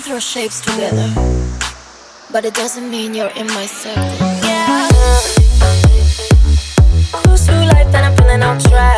can throw shapes together, but it doesn't mean you're in my circle. yeah. Cruise through life and I'm feeling on track.